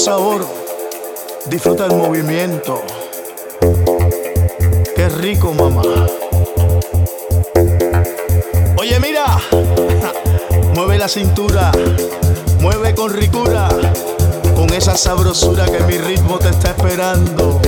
sabor. Disfruta el movimiento. Qué rico, mamá. Oye, mira. Mueve la cintura. Mueve con ricura. Con esa sabrosura que mi ritmo te está esperando.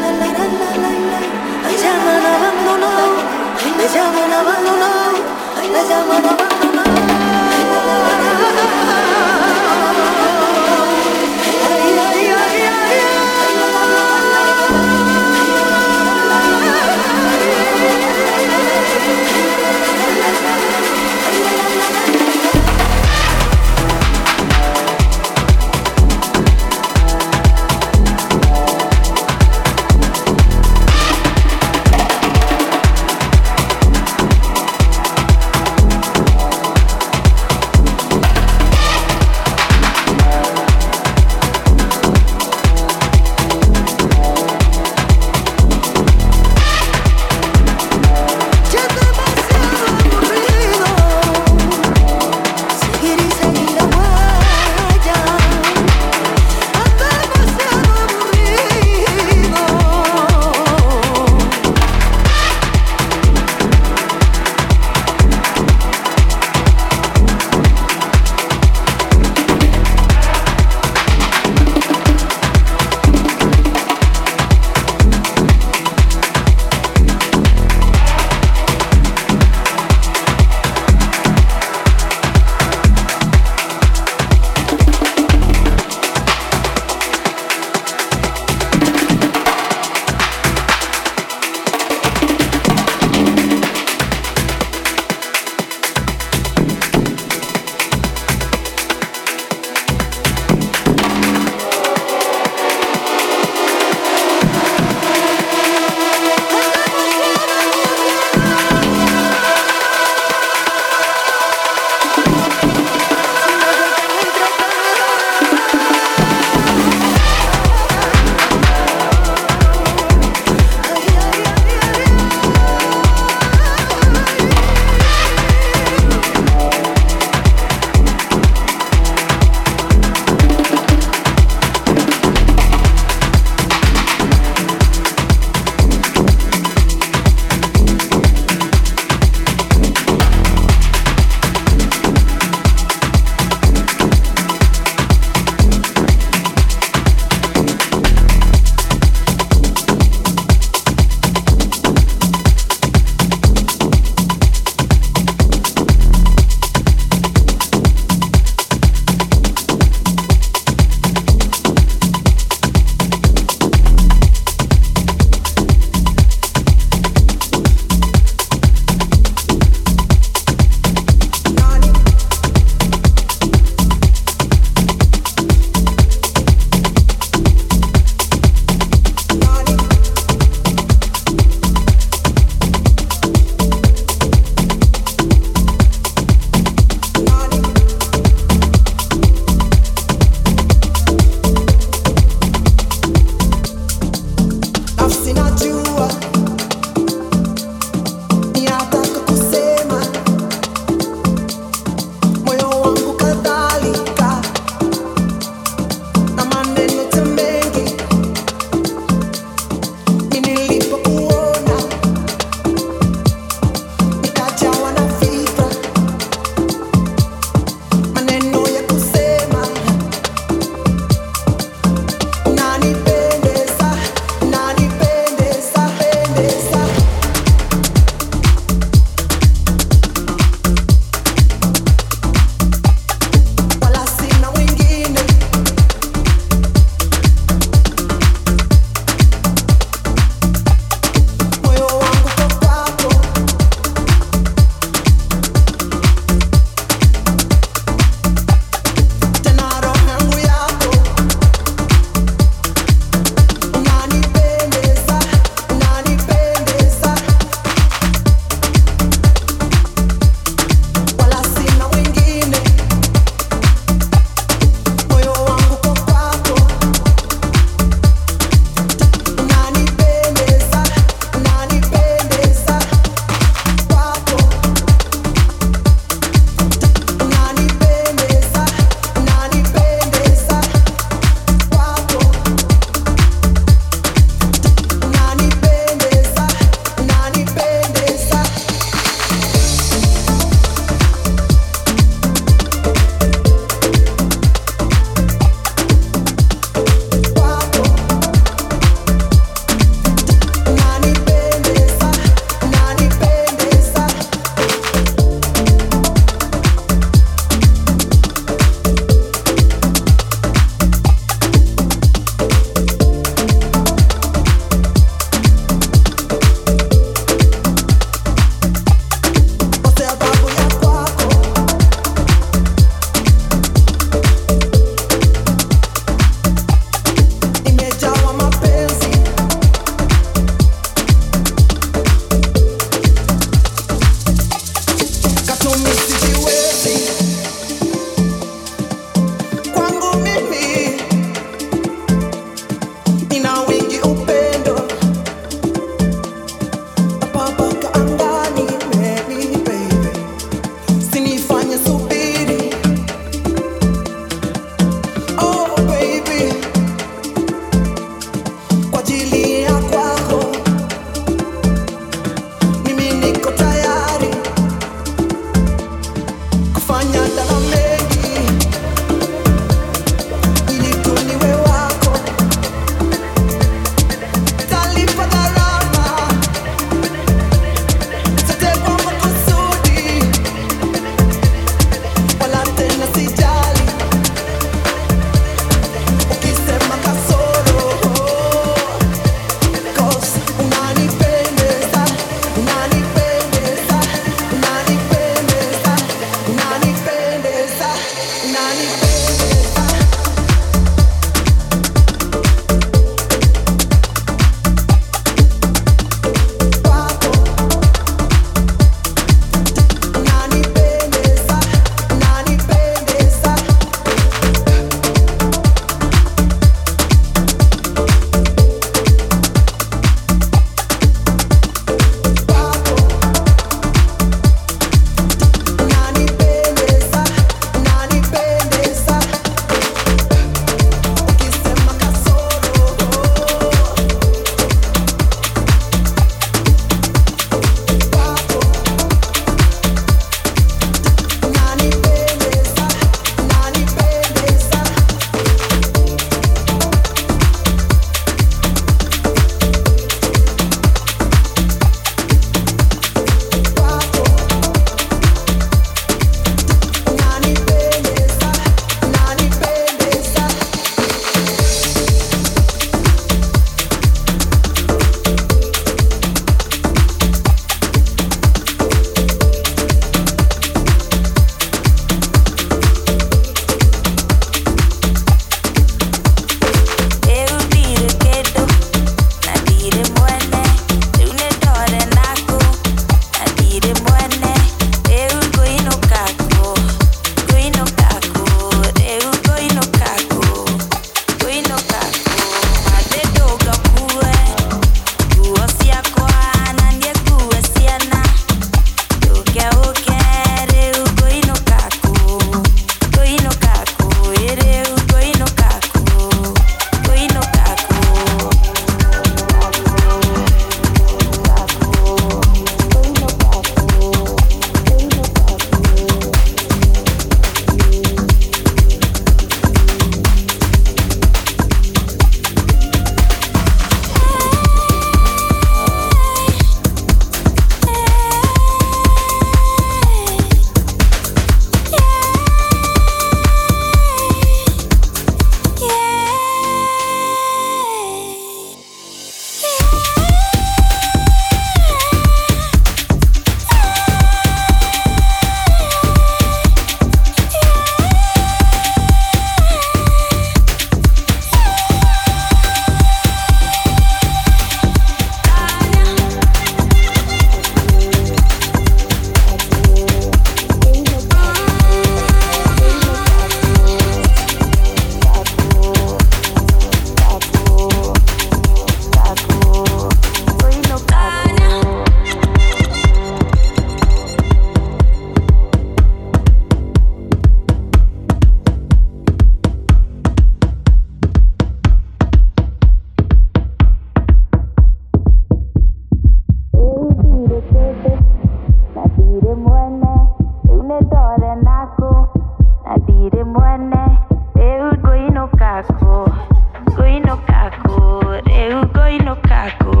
Marco.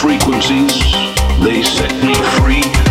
frequencies, they set me free.